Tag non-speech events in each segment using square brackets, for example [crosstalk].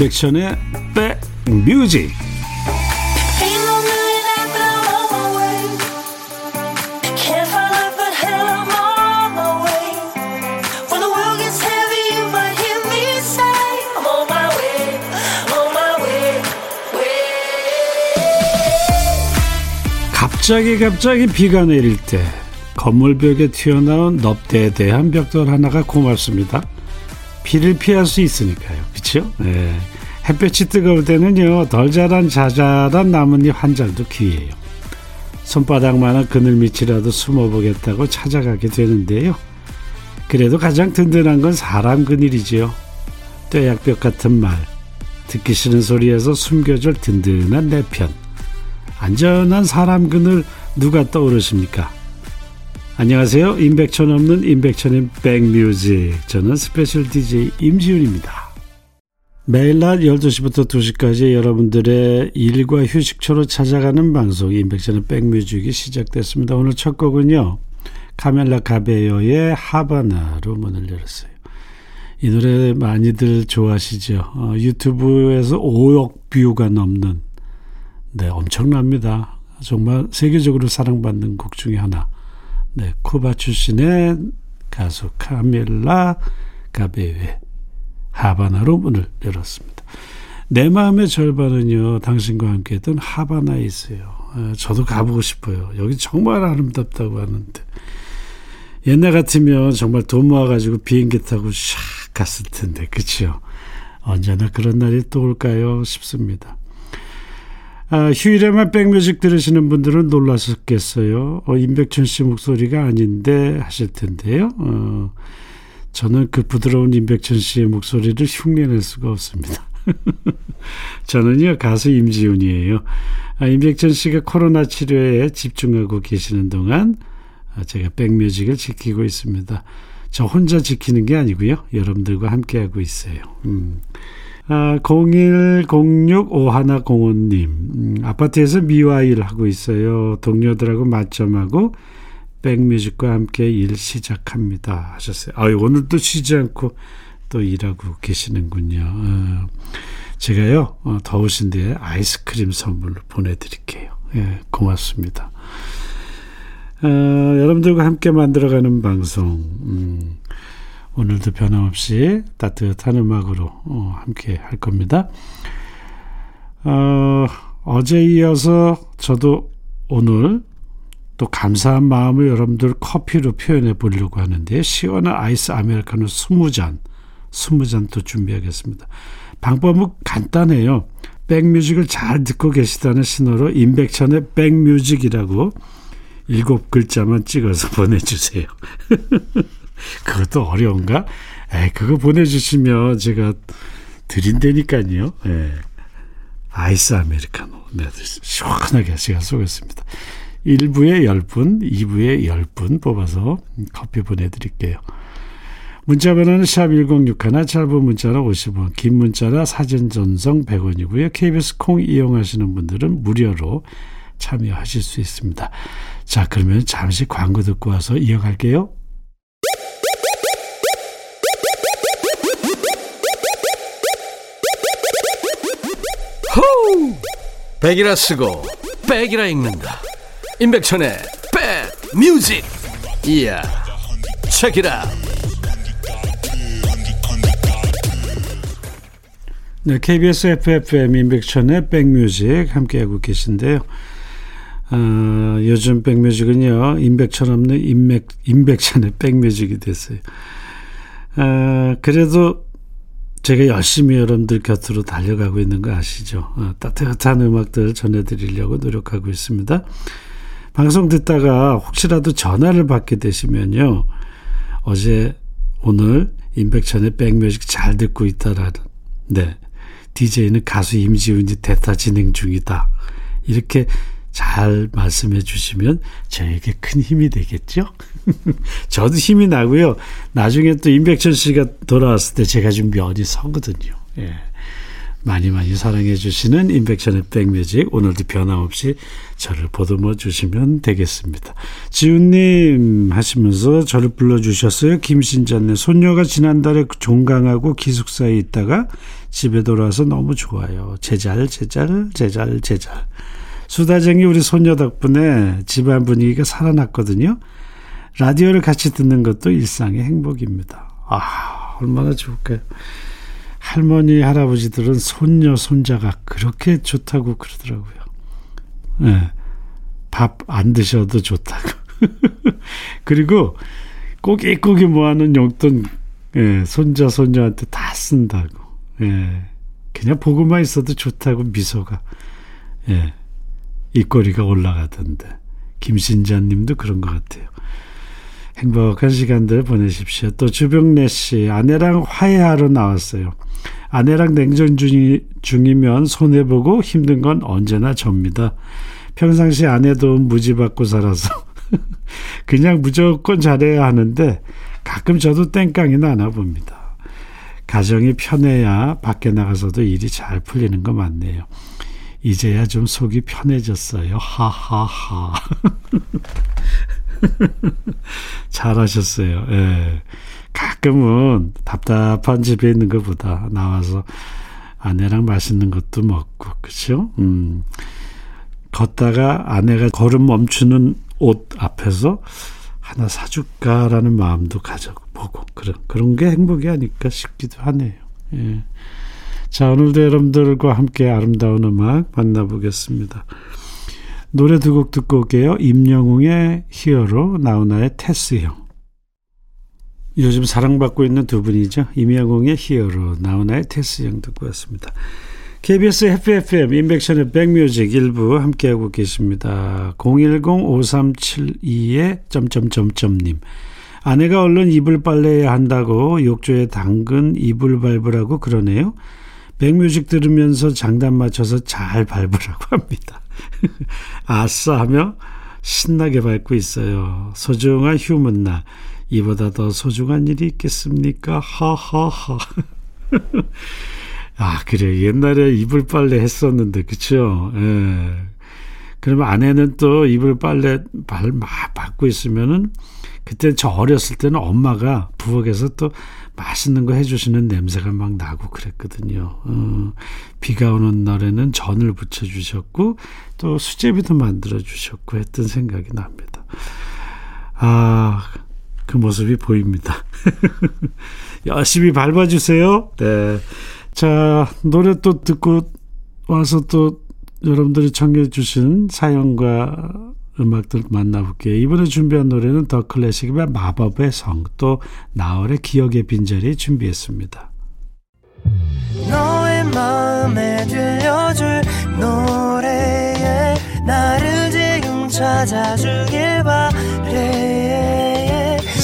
임백천의 백뮤직 갑자기 갑자기 비가 내릴 때 건물 벽에 튀어나온 넙대대한 벽돌 하나가 고맙습니다. 비를 피할 수 있으니까요. 그렇죠? 네. 햇볕이 뜨거울 때는요. 덜 자란 자잘한 나뭇잎 한 장도 귀해요. 손바닥만한 그늘 밑이라도 숨어보겠다고 찾아가게 되는데요. 그래도 가장 든든한 건 사람 그늘이지요. 떼약볕 같은 말, 듣기 싫은 소리에서 숨겨줄 든든한 내 편. 안전한 사람 그늘 누가 떠오르십니까? 안녕하세요. 임백천 없는 임백천의 백뮤직. 저는 special DJ 임지훈입니다. 매일 낮 12시부터 2시까지 여러분들의 일과 휴식처로 찾아가는 방송 임백천의 백뮤직이 시작됐습니다. 오늘 첫 곡은요. 카멜라 카베요의 Havana로 문을 열었어요. 이 노래 많이들 좋아하시죠? 어, 유튜브에서 5억 뷰가 넘는 네, 엄청납니다. 정말 세계적으로 사랑받는 곡 중에 하나. 네, 쿠바 출신의 가수 카밀라 가베웨 하바나로 문을 열었습니다. 내 마음의 절반은요, 당신과 함께 했던 하바나에 있어요. 아, 저도 가보고 싶어요. 여기 정말 아름답다고 하는데. 옛날 같으면 정말 돈 모아가지고 비행기 타고 샥 갔을 텐데, 그치요? 언제나 그런 날이 또 올까요? 싶습니다. 아, 휴일에만 백뮤직 들으시는 분들은 놀라셨겠어요. 어, 임백천 씨 목소리가 아닌데 하실 텐데요. 어, 저는 그 부드러운 임백천 씨의 목소리를 흉내낼 수가 없습니다. [laughs] 저는요, 가수 임지훈이에요. 아, 임백천 씨가 코로나 치료에 집중하고 계시는 동안 아, 제가 백뮤직을 지키고 있습니다. 저 혼자 지키는 게 아니고요. 여러분들과 함께하고 있어요. 음. 아, 01065105님, 음, 아파트에서 미화일 하고 있어요. 동료들하고 맞점하고 백뮤직과 함께 일 시작합니다. 하셨어요. 아 오늘도 쉬지 않고 또 일하고 계시는군요. 어, 제가요, 어, 더우신데 아이스크림 선물로 보내드릴게요. 예, 고맙습니다. 어, 여러분들과 함께 만들어가는 방송, 음, 오늘도 변함없이 따뜻한 음악으로 어, 함께 할 겁니다. 어, 어제 이어서 저도 오늘 또 감사한 마음을 여러분들 커피로 표현해 보려고 하는데 시원한 아이스 아메리카노 20잔, 20잔 또 준비하겠습니다. 방법은 간단해요. 백뮤직을 잘 듣고 계시다는 신호로 임백천의 백뮤직이라고 일곱 글자만 찍어서 [laughs] 보내주세요. [laughs] 그것도 어려운가? 에 그거 보내주시면 제가 드린다니까요. 예. 아이스 아메리카노. 네, 시원하게 제가 쏘겠습니다. 1부에 10분, 2부에 10분 뽑아서 커피 보내드릴게요. 문자 번호는 샵1061, 짧은 문자는 50원, 긴 문자나 사진 전송 100원이고요. KBS 콩 이용하시는 분들은 무료로 참여하실 수 있습니다. 자, 그러면 잠시 광고 듣고 와서 이어갈게요. 호우! 백이라 쓰고 백이라 읽는다. 임백천의 백 뮤직. 이야. 체키라. 네, KBS FFM 임백천의 백뮤직 함께하고 계신데요. 어, 요즘 백뮤직은요, 임백천 없는 임백, 임백천의 백뮤직이 됐어요. 어, 그래도 제가 열심히 여러분들 곁으로 달려가고 있는 거 아시죠? 어, 따뜻한 음악들 전해드리려고 노력하고 있습니다. 방송 듣다가 혹시라도 전화를 받게 되시면요. 어제 오늘 임백천의 백뮤직 잘 듣고 있다라는 네. DJ는 가수 임지훈이 대타 진행 중이다. 이렇게 잘 말씀해 주시면 저에게 큰 힘이 되겠죠? [laughs] 저도 힘이 나고요. 나중에 또 임백천 씨가 돌아왔을 때 제가 좀 면이 서거든요. 예. 많이 많이 사랑해 주시는 임백천의 백뮤직 오늘도 변함없이 저를 보듬어 주시면 되겠습니다. 지훈님 하시면서 저를 불러주셨어요. 김신전네 손녀가 지난달에 종강하고 기숙사에 있다가 집에 돌아와서 너무 좋아요. 제잘, 제잘, 제잘, 제잘. 수다쟁이 우리 손녀 덕분에 집안 분위기가 살아났거든요. 라디오를 같이 듣는 것도 일상의 행복입니다. 아, 얼마나 좋을까요? 할머니, 할아버지들은 손녀, 손자가 그렇게 좋다고 그러더라고요. 네. 밥안 드셔도 좋다고. [laughs] 그리고 꼬깃꼬깃 모아놓은 용돈, 예, 손자, 손녀한테 다 쓴다고. 예. 그냥 보고만 있어도 좋다고 미소가. 예. 입꼬리가 올라가던데. 김신자 님도 그런 것 같아요. 행복한 시간들 보내십시오. 또 주병래 씨, 아내랑 화해하러 나왔어요. 아내랑 냉전 중이, 중이면 손해보고 힘든 건 언제나 접니다. 평상시 아내도 무지받고 살아서 [laughs] 그냥 무조건 잘해야 하는데 가끔 저도 땡깡이 나나 봅니다. 가정이 편해야 밖에 나가서도 일이 잘 풀리는 거 맞네요. 이제야 좀 속이 편해졌어요. 하하하. [laughs] 잘하셨어요. 예. 가끔은 답답한 집에 있는 것보다 나와서 아내랑 맛있는 것도 먹고, 그쵸? 음. 걷다가 아내가 걸음 멈추는 옷 앞에서 하나 사줄까라는 마음도 가져보고, 그런, 그런 게 행복이 아닐까 싶기도 하네요. 예. 자, 오늘도 여러분들과 함께 아름다운 음악 만나보겠습니다. 노래 두 곡 듣고 올게요. 임영웅의 히어로, 나훈아의 테스형. 요즘 사랑받고 있는 두 분이죠. 임영웅의 히어로, 나훈아의 테스형 듣고 왔습니다. KBS FFM 인백션의 백뮤직 일부 함께하고 계십니다. 010-5372의 점점점점님. 아내가 얼른 이불 빨래해야 한다고 욕조에 당근 이불 밟으라고 그러네요. 백뮤직 들으면서 장단 맞춰서 잘 밟으라고 [laughs] 합니다. 아싸 하며 신나게 밟고 있어요. 소중한 휴먼나. 이보다 더 소중한 일이 있겠습니까? 하하하. [laughs] 아, 그래. 옛날에 이불 빨래 했었는데, 그쵸? 예. 그러면 아내는 또 이불 빨래 발, 막 밟고 있으면은, 그때 저 어렸을 때는 엄마가 부엌에서 또 맛있는 거 해주시는 냄새가 막 나고 그랬거든요. 어, 비가 오는 날에는 전을 부쳐주셨고 또 수제비도 만들어주셨고 했던 생각이 납니다. 아, 그 모습이 보입니다. [laughs] 열심히 밟아주세요. 네. 자, 노래 또 듣고 와서 또 여러분들이 청해주신 사연과 음악들 만나볼게요. 이번에 준비한 노래는 더 클래식의 마법의 성, 또 나월의 기억의 빈자리 준비했습니다. 너의 마음에 들려줄 노래에 나를 지금 찾아주길 바래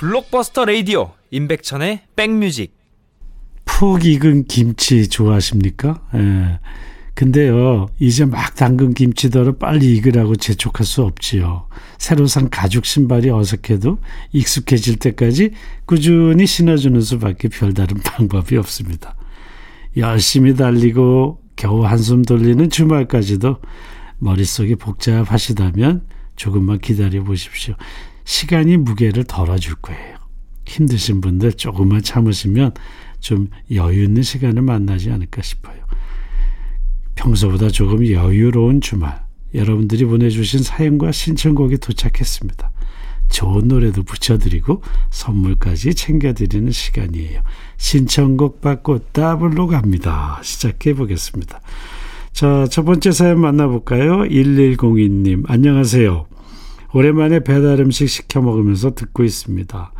블록버스터 레이디오 임백천의 백뮤직 푹 익은 김치 좋아하십니까? 예. 근데요, 이제 막 담근 김치더러 빨리 익으라고 재촉할 수 없지요. 새로 산 가죽 신발이 어색해도 익숙해질 때까지 꾸준히 신어주는 수밖에 별다른 [laughs] 방법이 없습니다. 열심히 달리고 겨우 한숨 돌리는 주말까지도 머릿속이 복잡하시다면 조금만 기다려 보십시오. 시간이 무게를 덜어줄 거예요. 힘드신 분들 조금만 참으시면 좀 여유 있는 시간을 만나지 않을까 싶어요. 평소보다 조금 여유로운 주말 여러분들이 보내주신 사연과 신청곡이 도착했습니다. 좋은 노래도 붙여드리고 선물까지 챙겨드리는 시간이에요. 신청곡 받고 더블로 갑니다. 시작해 보겠습니다. 자, 첫 번째 사연 만나볼까요? 1102님, 안녕하세요. 오랜만에 배달 음식 시켜 먹으면서 듣고 있습니다.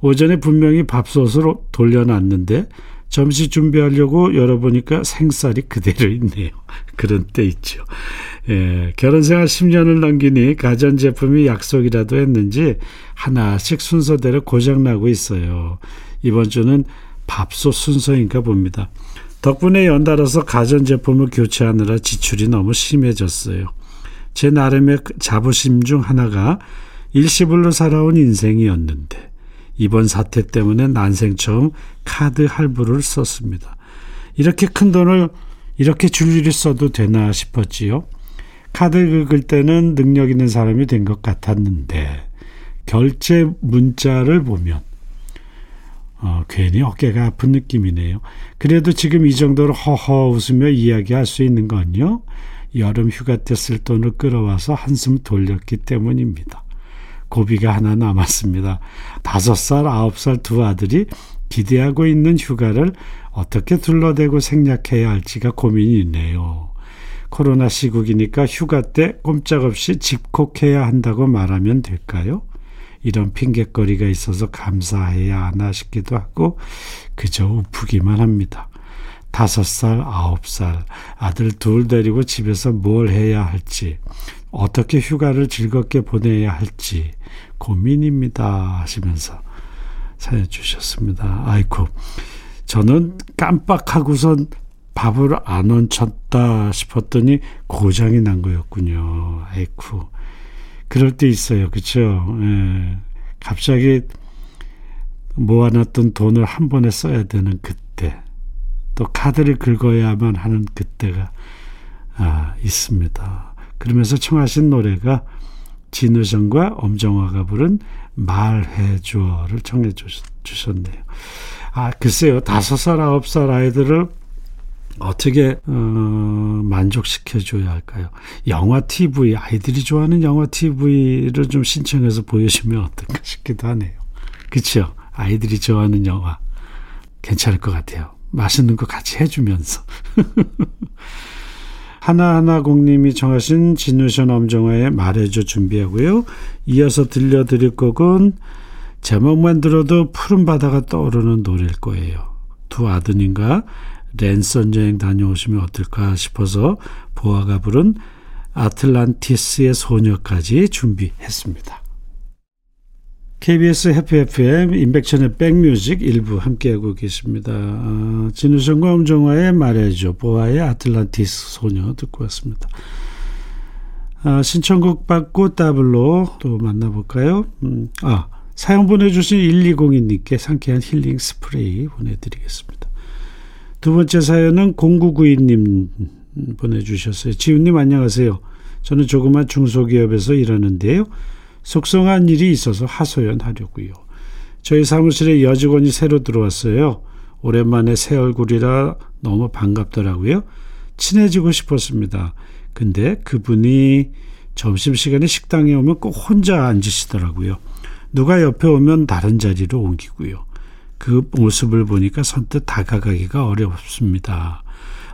오전에 분명히 밥솥으로 돌려놨는데 점심 준비하려고 열어보니까 생쌀이 그대로 있네요. [laughs] 그런 때 있죠. 예, 결혼 생활 10년을 넘기니 가전 제품이 약속이라도 했는지 하나씩 순서대로 고장 나고 있어요. 이번 주는 밥솥 순서인가 봅니다. 덕분에 연달아서 가전제품을 교체하느라 지출이 너무 심해졌어요. 제 나름의 자부심 중 하나가 일시불로 살아온 인생이었는데 이번 사태 때문에 난생 처음 카드 할부를 썼습니다. 이렇게 큰 돈을 이렇게 줄일이 써도 되나 싶었지요. 카드 긁을 때는 능력 있는 사람이 된 것 같았는데 결제 문자를 보면 어, 괜히 어깨가 아픈 느낌이네요. 그래도 지금 이 정도로 허허 웃으며 이야기할 수 있는 건요. 여름 휴가 때 쓸 돈을 끌어와서 한숨 돌렸기 때문입니다. 고비가 하나 남았습니다. 다섯 살, 아홉 살 두 아들이 기대하고 있는 휴가를 어떻게 둘러대고 생략해야 할지가 고민이네요. 코로나 시국이니까 휴가 때 꼼짝없이 집콕해야 한다고 말하면 될까요? 이런 핑곗거리가 있어서 감사해야 하나 싶기도 하고 그저 우프기만 합니다. 다섯 살, 아홉 살 아들 둘 데리고 집에서 뭘 해야 할지 어떻게 휴가를 즐겁게 보내야 할지 고민입니다 하시면서 사연 주셨습니다. 아이고 저는 깜빡하고선 밥을 안 얹혔다 싶었더니 고장이 난 거였군요. 아이쿠 그럴 때 있어요. 그렇죠? 예. 갑자기 모아놨던 돈을 한 번에 써야 되는 그때 또 카드를 긁어야만 하는 그때가 아, 있습니다. 그러면서 청하신 노래가 진우성과 엄정화가 부른 말해줘를 청해 주셨네요. 아, 글쎄요. 다섯 살, 아홉 살 아이들을 어떻게 어, 만족시켜줘야 할까요? 영화 TV 아이들이 좋아하는 영화 TV를 좀 신청해서 보여주면 어떨까 싶기도 하네요. 그렇죠? 아이들이 좋아하는 영화 괜찮을 것 같아요. 맛있는 거 같이 해주면서. [laughs] 하나하나 공님이 정하신 진우션 엄정화의 말해줘 준비하고요. 이어서 들려드릴 곡은 제목만 들어도 푸른 바다가 떠오르는 노래일 거예요. 두 아드님과 랜선 여행 다녀오시면 어떨까 싶어서 보아가 부른 아틀란티스의 소녀까지 준비했습니다. KBS 해피 FM 인백천의 백뮤직 일부 함께하고 계십니다. 어, 진우성과 엄정화의 말해줘 보아의 아틀란티스 소녀 듣고 왔습니다. 아, 신청곡 받고 따블로 또 만나볼까요? 음, 아 사연 보내주신 1202님께 상쾌한 힐링 스프레이 보내드리겠습니다. 두 번째 사연은 0992님 보내주셨어요. 지훈님 안녕하세요. 저는 조그만 중소기업에서 일하는데요. 속성한 일이 있어서 하소연하려고요. 저희 사무실에 여직원이 새로 들어왔어요. 오랜만에 새 얼굴이라 너무 반갑더라고요. 친해지고 싶었습니다. 근데 그분이 점심시간에 식당에 오면 꼭 혼자 앉으시더라고요. 누가 옆에 오면 다른 자리로 옮기고요. 그 모습을 보니까 선뜻 다가가기가 어렵습니다.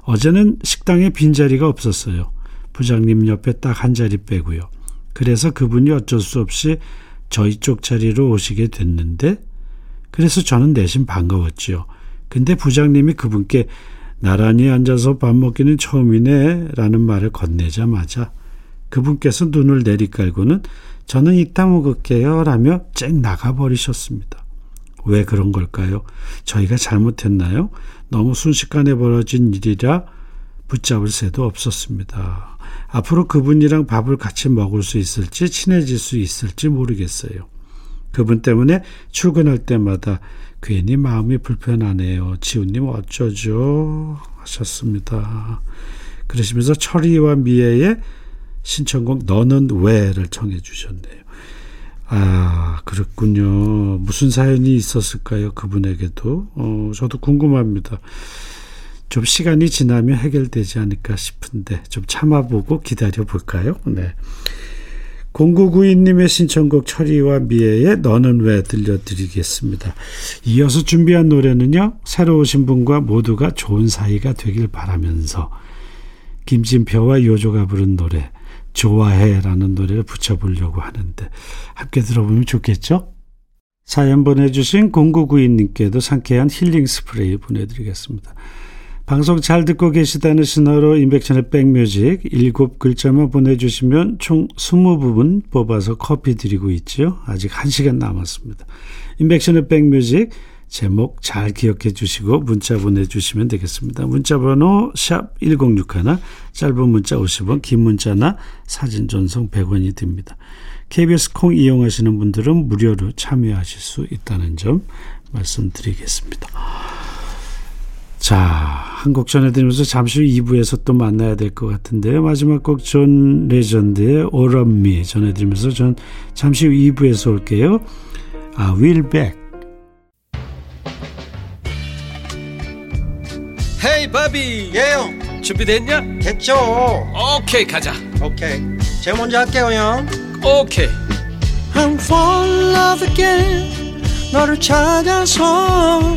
어제는 식당에 빈자리가 없었어요. 부장님 옆에 딱 한 자리 빼고요. 그래서 그분이 어쩔 수 없이 저희 쪽 자리로 오시게 됐는데 그래서 저는 내심 반가웠지요. 근데 부장님이 그분께 나란히 앉아서 밥 먹기는 처음이네 라는 말을 건네자마자 그분께서 눈을 내리깔고는 저는 이따 먹을게요 라며 쨍 나가버리셨습니다. 왜 그런 걸까요? 저희가 잘못했나요? 너무 순식간에 벌어진 일이라 붙잡을 새도 없었습니다. 앞으로 그분이랑 밥을 같이 먹을 수 있을지 친해질 수 있을지 모르겠어요. 그분 때문에 출근할 때마다 괜히 마음이 불편하네요. 지훈님 어쩌죠? 하셨습니다. 그러시면서 철이와 미애의 신청곡 너는 왜를 청해 주셨네요. 아, 그렇군요. 무슨 사연이 있었을까요? 그분에게도. 어, 저도 궁금합니다. 좀 시간이 지나면 해결되지 않을까 싶은데 좀 참아보고 기다려 볼까요? 네. 0992님의 신청곡 철이와 미애의 너는 왜 들려드리겠습니다. 이어서 준비한 노래는요. 새로 오신 분과 모두가 좋은 사이가 되길 바라면서 김진표와 요조가 부른 노래 좋아해라는 노래를 붙여보려고 하는데 함께 들어보면 좋겠죠? 사연 보내주신 0992님께도 상쾌한 힐링 스프레이 보내드리겠습니다. 방송 잘 듣고 계시다는 신호로 인백천의 백뮤직 일곱 글자만 보내주시면 총 20부분 뽑아서 커피 드리고 있죠. 아직 1시간 남았습니다. 인백천의 백뮤직 제목 잘 기억해 주시고 문자 보내주시면 되겠습니다. 문자 번호 샵 1061, 짧은 문자 50원, 긴 문자나 사진 전송 100원이 듭니다. KBS 콩 이용하시는 분들은 무료로 참여하실 수 있다는 점 말씀드리겠습니다. 자, 한 곡 전해드리면서 잠시 후 2부에서 또 만나야 될 것 같은데요. 마지막 곡 존 레전드의 All of Me 전해드리면서 전 잠시 후 2부에서 올게요. I'll be back. 헤이 바비 예영 준비됐냐? 됐죠 오케이 가자 오케이 제가 먼저 할게요 형 오케이 I'm fall in love again 너를 찾아서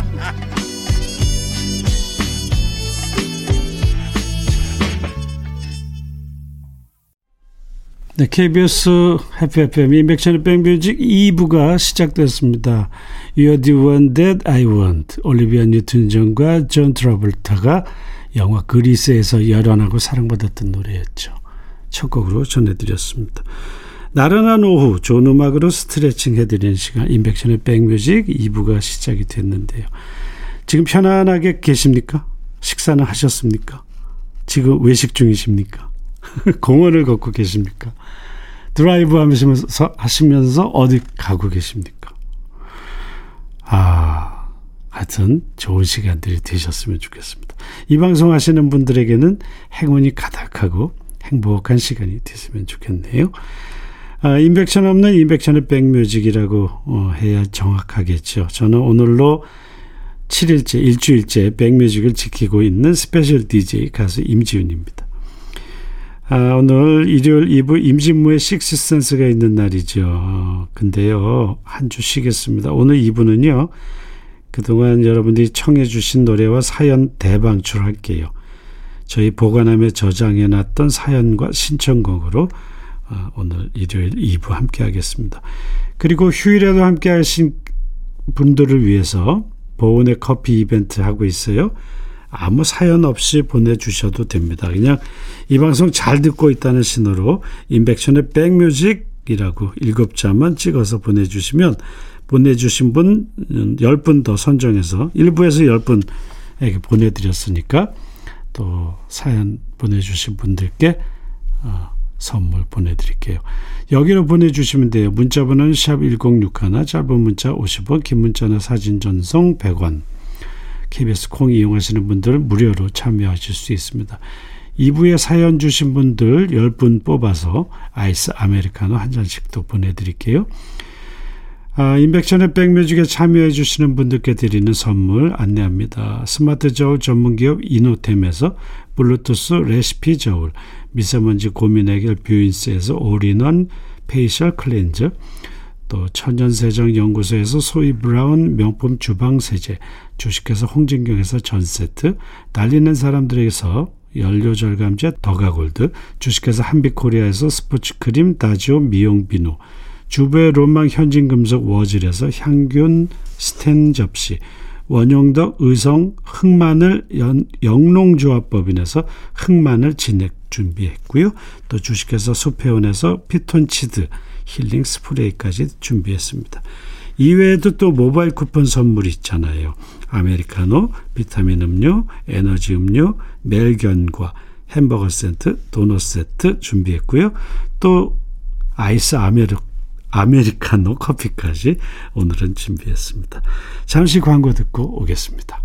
네, KBS 해피 FM 임백천의 백뮤직 2부가 시작됐습니다. You're the one that I want. 올리비아 뉴튼 존과 존 트라볼타가 영화 그리스에서 열연하고 사랑받았던 노래였죠. 첫 곡으로 전해드렸습니다. 나른한 오후 좋은 음악으로 스트레칭 해드리는 시간 인백션의 백뮤직 2부가 시작이 됐는데요. 지금 편안하게 계십니까? 식사는 하셨습니까? 지금 외식 중이십니까? [laughs] 공원을 걷고 계십니까? 드라이브 하시면서, 하시면서 어디 가고 계십니까? 아, 하여튼 좋은 시간들이 되셨으면 좋겠습니다. 이 방송 하시는 분들에게는 행운이 가득하고 행복한 시간이 됐으면 좋겠네요. 아, 임백천 없는 임백천의 백뮤직이라고 어, 해야 정확하겠죠. 저는 오늘로 7일째, 일주일째 백뮤직을 지키고 있는 special DJ 가수 임지훈입니다. 아, 오늘 일요일 2부 임진모의 Sixth Sense가 있는 날이죠. 근데요, 한 주 쉬겠습니다. 오늘 2부는요, 그동안 여러분들이 청해주신 노래와 사연 대방출할게요. 저희 보관함에 저장해놨던 사연과 신청곡으로 어, 오늘 일요일 2부 함께 하겠습니다. 그리고 휴일에도 함께 하신 분들을 위해서 보온의 커피 이벤트 하고 있어요. 아무 사연 없이 보내주셔도 됩니다. 그냥 이 방송 잘 듣고 있다는 신호로 인백션의 백뮤직이라고 일곱 자만 찍어서 보내주시면 보내주신 분 10분 더 선정해서 1부에서 10분에게 보내드렸으니까 또 사연 보내주신 분들께 어, 선물 보내드릴게요. 여기로 보내주시면 돼요. 문자번호는 샵 1061 짧은 문자 50원 긴 문자나 사진 전송 100원 KBS 콩 이용하시는 분들 무료로 참여하실 수 있습니다. 2부에 사연 주신 분들 10분 뽑아서 아이스 아메리카노 한 잔씩도 보내드릴게요. 아, 임백천의 백뮤직에 참여해 주시는 분들께 드리는 선물 안내합니다. 스마트 저울 전문기업 이노템에서 블루투스 레시피 저울, 미세먼지 고민 해결 뷰인스에서 all-in-one facial cleanser, 또 천연세정연구소에서 소이 브라운 명품 주방세제, 주식회사 홍진경에서 전세트, 달리는 사람들에게서 연료절감제 더가골드, 주식회사 한빛코리아에서 스포츠크림 다지오 미용비누, 주부의 로망 현진금속 워즐에서 향균 스텐 접시, 원용덕 의성 흑마늘 영농조합법인에서 흑마늘 진액 준비했고요. 또 주식회사 수페온에서 피톤치드 힐링 스프레이까지 준비했습니다. 이외에도 또 모바일 쿠폰 선물이 있잖아요. 아메리카노, 비타민 음료, 에너지 음료, 매일견과 햄버거 세트, 도넛 세트 준비했고요. 또 아이스 아메리, 아메리카노 커피까지 오늘은 준비했습니다. 잠시 광고 듣고 오겠습니다.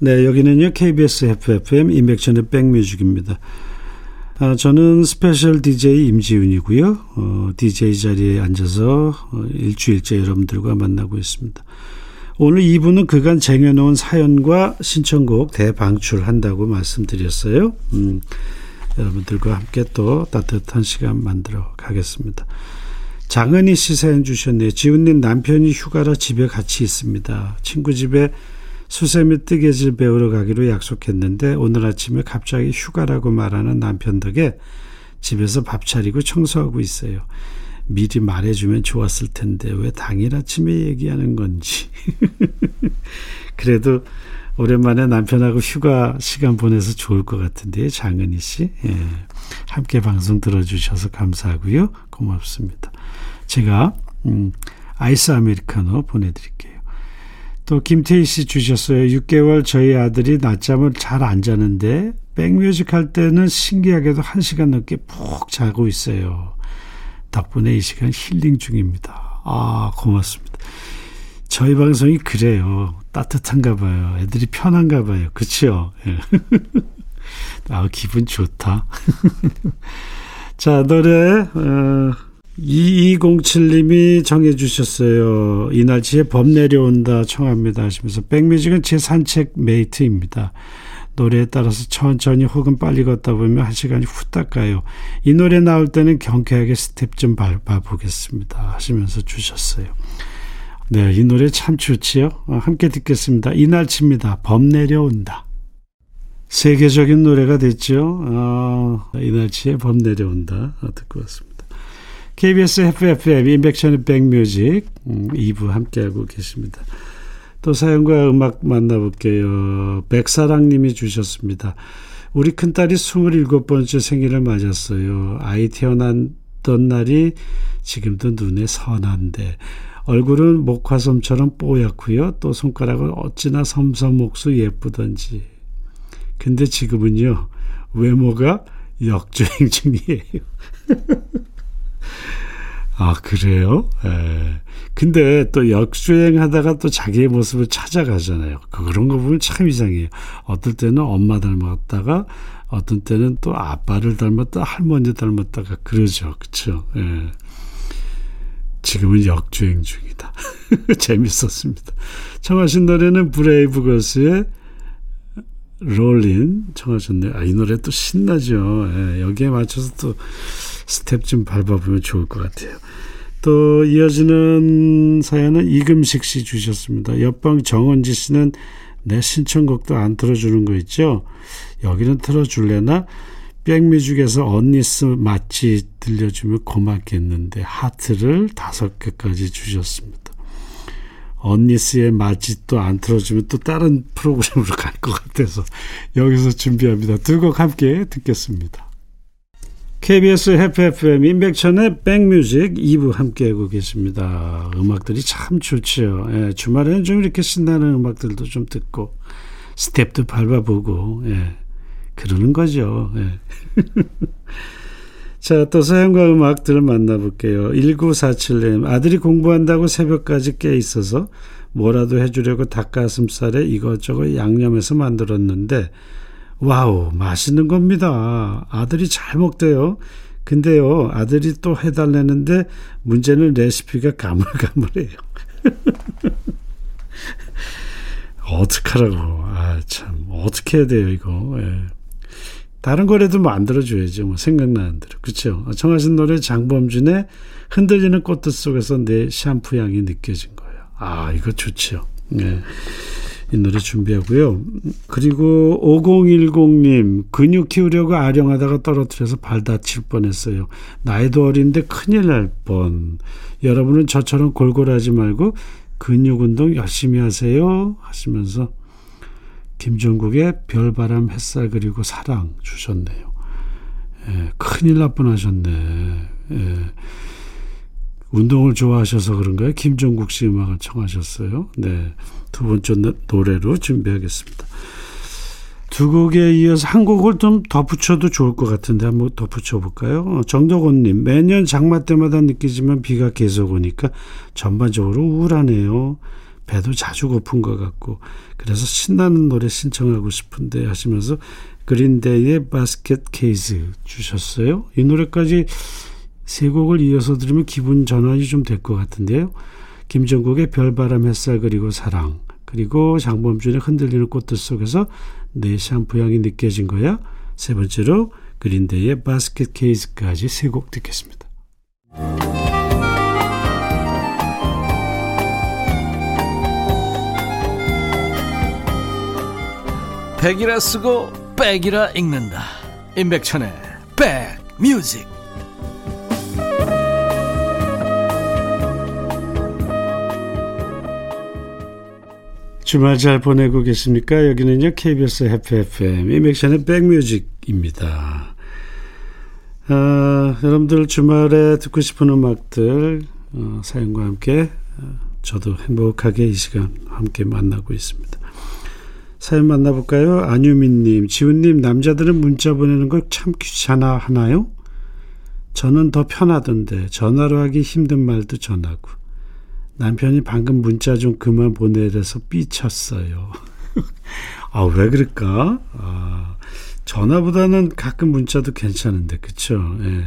네, 여기는요, KBS Happy FM 임백천의 백뮤직입니다. 아, 저는 special DJ 임지윤이고요. 어, DJ 자리에 앉아서 어, 일주일째 여러분들과 만나고 있습니다. 오늘 2부는 그간 쟁여놓은 사연과 신청곡 대방출한다고 말씀드렸어요. 음, 여러분들과 함께 또 따뜻한 시간 만들어 가겠습니다. 장은희 씨 사연 주셨네요. 지훈님 남편이 휴가라 집에 같이 있습니다. 친구 집에 수세미 뜨개질 배우러 가기로 약속했는데 오늘 아침에 갑자기 휴가라고 말하는 남편 덕에 집에서 밥 차리고 청소하고 있어요. 미리 말해주면 좋았을 텐데 왜 당일 아침에 얘기하는 건지. [laughs] 그래도 오랜만에 남편하고 휴가 시간 보내서 좋을 것 같은데요. 장은희 씨. 예. 함께 방송 들어주셔서 감사하고요. 고맙습니다. 제가 음, 아이스 아메리카노 보내드릴게요. 또 김태희 씨 주셨어요. 6개월 저희 아들이 낮잠을 잘 안 자는데 백뮤직 할 때는 신기하게도 1시간 넘게 푹 자고 있어요. 덕분에 이 시간 힐링 중입니다. 아 고맙습니다. 저희 방송이 그래요. 따뜻한가 봐요. 애들이 편한가 봐요. 그치요? 예. [laughs] 아, 기분 좋다. [laughs] 자, 노래, 어, 2207님이 정해주셨어요. 이날치에 범 내려온다 청합니다 하시면서 백뮤직은 제 산책 mate입니다. 노래에 따라서 천천히 혹은 빨리 걷다 보면 한 시간이 후딱 가요. 이 노래 나올 때는 경쾌하게 스텝 좀 밟아 보겠습니다 하시면서 주셨어요. 네, 이 노래 참 좋지요. 어, 함께 듣겠습니다. 이날치입니다. 범 내려온다. 세계적인 노래가 됐죠. 어, 이날치의 범 내려온다. 어, 듣고 왔습니다. KBS FFM 인백션의 백뮤직 2부 함께하고 계십니다. 또 사연과 음악 만나볼게요. 백사랑님이 주셨습니다. 우리 큰딸이 27번째 생일을 맞았어요. 아이 태어났던 날이 지금도 눈에 선한데 얼굴은 목화솜처럼 뽀얗고요. 또 손가락은 어찌나 섬섬목수 예쁘던지. 근데 지금은요. 외모가 역주행 중이에요. [laughs] 아, 그래요? 예. 근데 또 역주행 하다가 또 자기의 모습을 찾아가잖아요. 그런 거 보면 참 이상해요. 어떨 때는 엄마 닮았다가 어떤 때는 또 아빠를 닮았다, 할머니 닮았다가 그러죠. 그쵸? 예. 지금은 역주행 중이다. [laughs] 재밌었습니다. 청하신 노래는 브레이브걸스의 롤린 청하셨네요. 아, 이 노래 또 신나죠. 예, 여기에 맞춰서 또 스텝 좀 밟아보면 좋을 것 같아요. 또 이어지는 사연은 이금식 씨 주셨습니다. 옆방 정은지 씨는 내 신청곡도 안 틀어주는 거 있죠? 여기는 틀어줄래나? 백뮤직에서 언니쓰 맞지 들려주면 고맙겠는데 하트를 다섯 개까지 주셨습니다. 언니스의 맛짓도 안 틀어주면 또 다른 프로그램으로 갈 것 같아서 여기서 준비합니다. 두 곡 함께 듣겠습니다. KBS 해피 FM 임백천의 백뮤직 2부 함께하고 계십니다. 음악들이 참 좋지요. 예, 주말에는 좀 이렇게 신나는 음악들도 좀 듣고 스텝도 밟아보고 예, 그러는 거죠. 예. [laughs] 자, 또 사연과 음악들을 만나볼게요. 1947님, 아들이 공부한다고 새벽까지 깨 있어서 뭐라도 해주려고 닭가슴살에 이것저것 양념해서 만들었는데, 와우, 맛있는 겁니다. 아들이 잘 먹대요. 근데요, 아들이 또 해달라는데, 문제는 레시피가 가물가물해요. [laughs] 어떡하라고. 아, 참, 어떻게 해야 돼요, 이거. 예. 다른 거라도 만들어줘야죠. 뭐 생각나는 대로. 그렇죠. 청하신 노래 장범준의 흔들리는 꽃들 속에서 내 샴푸 향이 느껴진 거예요. 아, 이거 좋죠. 네. 이 노래 준비하고요. 그리고 5010님, 근육 키우려고 아령하다가 떨어뜨려서 발 다칠 뻔했어요. 나이도 어린데 큰일 날 뻔. 여러분은 저처럼 골골하지 말고 근육 운동 열심히 하세요. 하시면서 김종국의 별바람 햇살 그리고 사랑 주셨네요. 예, 큰일 날 뻔하셨네. 예. 운동을 좋아하셔서 그런가요? 김종국 씨 음악을 청하셨어요. 네. 두 번째 노래로 준비하겠습니다. 두 곡에 이어서 한 곡을 좀 덧붙여도 좋을 것 같은데 한번 덧붙여볼까요? 어, 정덕원님, 매년 장마 때마다 느끼지만 비가 계속 오니까 전반적으로 우울하네요. 배도 자주 고픈 것 같고 그래서 신나는 노래 신청하고 싶은데 하시면서 그린데이의 바스켓 케이스 주셨어요. 이 노래까지 세 곡을 이어서 들으면 기분 전환이 좀 될 것 같은데요. 김정국의 별바람 햇살 그리고 사랑 그리고 장범준의 흔들리는 꽃들 속에서 내 샴푸 향이 느껴진 거야. 세 번째로 그린데이의 바스켓 케이스까지 세 곡 듣겠습니다. 백이라 쓰고 백이라 읽는다 임백천의 백뮤직 주말 잘 보내고 계십니까? 여기는요 KBS 해피 FM 이맥션의 백뮤직입니다. 아, 여러분들 주말에 듣고 싶은 음악들 어, 사연과 함께 어, 저도 행복하게 이 시간 함께 만나고 있습니다. 사연 만나볼까요? 안유민님, 지훈님, 남자들은 문자 보내는 걸 참 귀찮아 하나요? 저는 더 편하던데 전화로 하기 힘든 말도 전하고 남편이 방금 문자 좀 그만 보내래서 삐쳤어요. [laughs] 아, 왜 그럴까? 아, 전화보다는 가끔 문자도 괜찮은데, 그쵸? 예.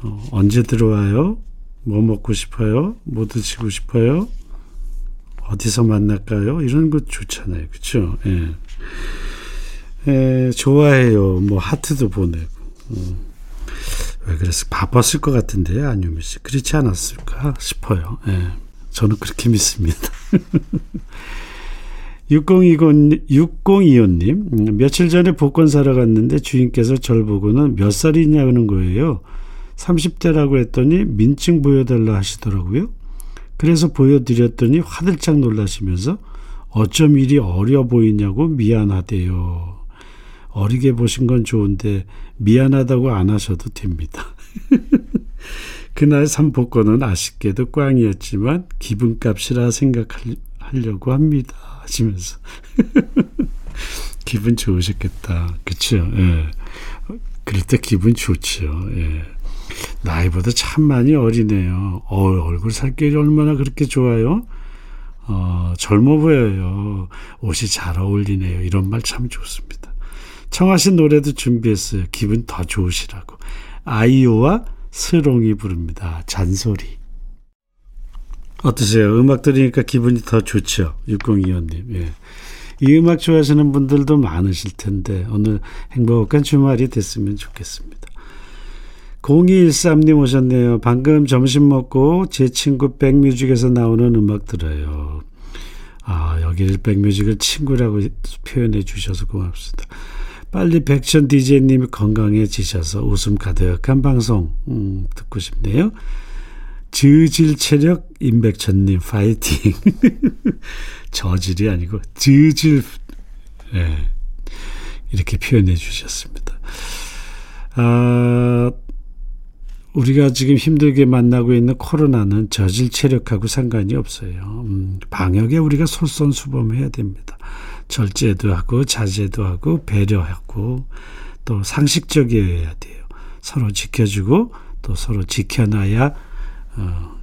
어, 언제 들어와요? 뭐 먹고 싶어요? 뭐 드시고 싶어요? 어디서 만날까요? 이런 거 좋잖아요. 그쵸? 예. 예, 좋아해요. 뭐 하트도 보내고. 음. 왜 그래서 바빴을 것 같은데 안유미 씨 그렇지 않았을까 싶어요. 예. 저는 그렇게 믿습니다. [laughs] 6020, 6025님, 음, 며칠 전에 복권 사러 갔는데 주인께서 절 보고는 몇 살이냐는 거예요. 30대라고 했더니 민증 보여달라 하시더라고요. 그래서 보여드렸더니 화들짝 놀라시면서 어쩜 이리 어려 보이냐고 미안하대요. 어리게 보신 건 좋은데 미안하다고 안 하셔도 됩니다. [laughs] 그날 삼복권은 아쉽게도 꽝이었지만 기분값이라 생각하려고 합니다. 하시면서 [laughs] 기분 좋으셨겠다. 그쵸? 예. 그럴 때 기분 좋죠. 예. 나이보다 참 많이 어리네요. 어, 얼굴 살결이 얼마나 그렇게 좋아요? 어, 젊어 보여요. 옷이 잘 어울리네요. 이런 말 참 좋습니다. 청하신 노래도 준비했어요. 기분 더 좋으시라고. 아이오와 스롱이 부릅니다. 잔소리. 어떠세요? 음악 들으니까 기분이 더 좋죠? 6025님. 예. 이 음악 좋아하시는 분들도 많으실 텐데 오늘 행복한 주말이 됐으면 좋겠습니다. 0213님 오셨네요. 방금 점심 먹고 제 친구 백뮤직에서 나오는 음악 들어요. 아, 여기를 백뮤직을 친구라고 표현해 주셔서 고맙습니다. 빨리 백천 DJ님이 건강해지셔서 웃음 가득한 방송 음, 듣고 싶네요. 저질 체력 임백천님 파이팅. [laughs] 저질이 아니고 저질 네, 이렇게 표현해 주셨습니다. 아, 우리가 지금 힘들게 만나고 있는 코로나는 저질 체력하고 상관이 없어요. 음, 방역에 우리가 솔선수범해야 됩니다. 절제도 하고 자제도 하고 배려하고 또 상식적이어야 돼요. 서로 지켜주고 또 서로 지켜놔야 어,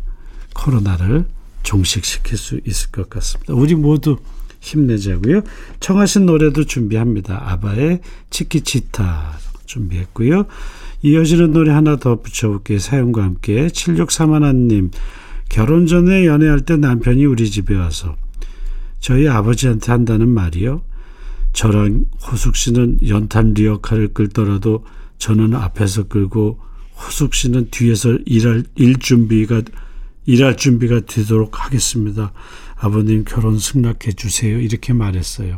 코로나를 종식시킬 수 있을 것 같습니다. 우리 모두 힘내자고요. 청하신 노래도 준비합니다. 아바의 치키치타 준비했고요. 이어지는 노래 하나 더 붙여볼게요. 사연과 함께 7631님 결혼 전에 연애할 때 남편이 우리 집에 와서 저희 아버지한테 한다는 말이요. 저랑 호숙 씨는 연탄 리어카를 끌더라도 저는 앞에서 끌고 호숙 씨는 뒤에서 일할 일 준비가 일할 준비가 되도록 하겠습니다. 아버님 결혼 승낙해 주세요. 이렇게 말했어요.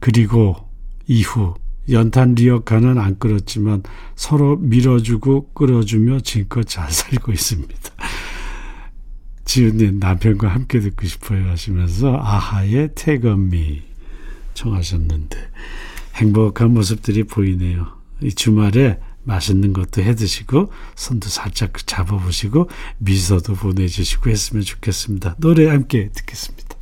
그리고 이후 연탄 리어카는 안 끌었지만 서로 밀어주고 끌어주며 지금껏 잘 살고 있습니다. 지은님 남편과 함께 듣고 싶어요 하시면서 아하의 태건미 청하셨는데 행복한 모습들이 보이네요. 이 주말에 맛있는 것도 해 드시고 손도 살짝 잡아 보시고 미소도 보내 주시고 했으면 좋겠습니다. 노래 함께 듣겠습니다.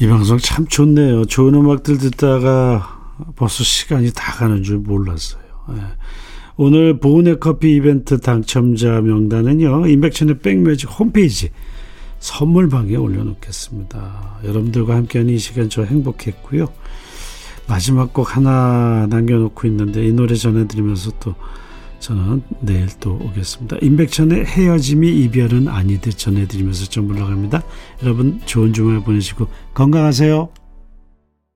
이 방송 참 좋네요. 좋은 음악들 듣다가 벌써 시간이 다 가는 줄 몰랐어요. 예. 오늘 보은의 커피 이벤트 당첨자 명단은요. 인백천의 백매직 홈페이지 선물방에 올려놓겠습니다. 여러분들과 함께하는 이 시간 저 행복했고요. 마지막 곡 하나 남겨놓고 있는데 이 노래 전해드리면서 또 저는 내일 또 오겠습니다. 임백천의 헤어짐이 이별은 아니듯 전해드리면서 좀 물러갑니다. 여러분 좋은 주말 보내시고 건강하세요.